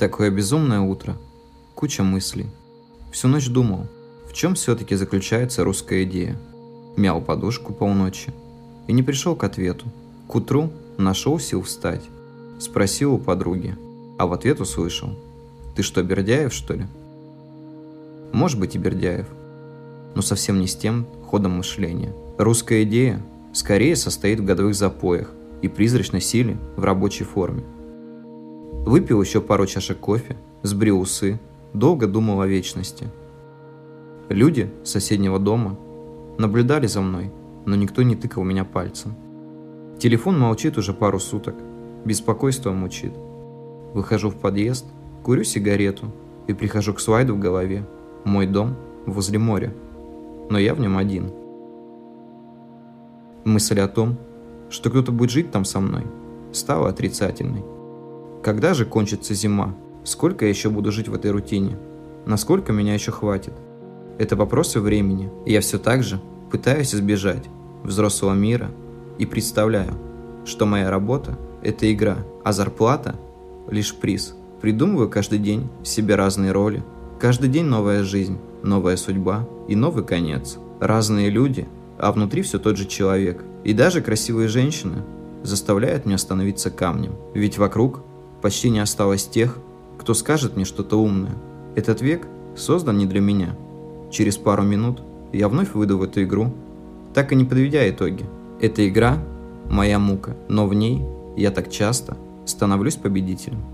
Такое безумное утро. Куча мыслей. Всю ночь думал, в чем все-таки заключается русская идея. Мял подушку полночи и не пришел к ответу. К утру нашел сил встать. Спросил у подруги, а в ответ услышал. Ты что, Бердяев, что ли? Может быть и Бердяев, но совсем не с тем ходом мышления. Русская идея скорее состоит в годовых запоях и призрачной силе в рабочей форме. Выпил еще пару чашек кофе, сбрил усы, долго думал о вечности. Люди соседнего дома наблюдали за мной, но никто не тыкал меня пальцем. Телефон молчит уже пару суток, беспокойство мучит. Выхожу в подъезд, курю сигарету и прихожу к слайду в голове. Мой дом возле моря, но я в нем один. Мысль о том, что кто-то будет жить там со мной, стала отрицательной. Когда же кончится зима? Сколько я еще буду жить в этой рутине? Насколько меня еще хватит? Это вопросы времени. И я все так же пытаюсь избежать взрослого мира и представляю, что моя работа – это игра, а зарплата – лишь приз. Придумываю каждый день себе разные роли. Каждый день новая жизнь, новая судьба и новый конец. Разные люди, а внутри все тот же человек. И даже красивые женщины заставляют меня становиться камнем. Ведь вокруг Почти не осталось тех, кто скажет мне что-то умное. Этот век создан не для меня. Через пару минут я вновь выйду в эту игру, так и не подведя итоги. Эта игра – моя мука, но в ней я так часто становлюсь победителем.